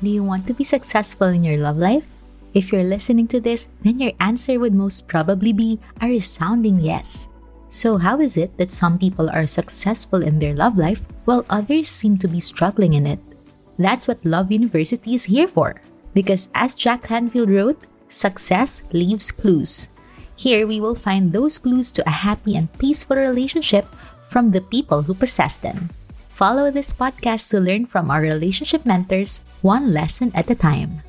Do you want to be successful in your love life? If you're listening to this, then your answer would most probably be a resounding yes. So, how is it that some people are successful in their love life while others seem to be struggling in it? That's what Love University is here for. Because as Jack Canfield wrote, success leaves clues. Here we will find those clues to a happy and peaceful relationship from the people who possess them. Follow this podcast to learn from our relationship mentors one lesson at a time.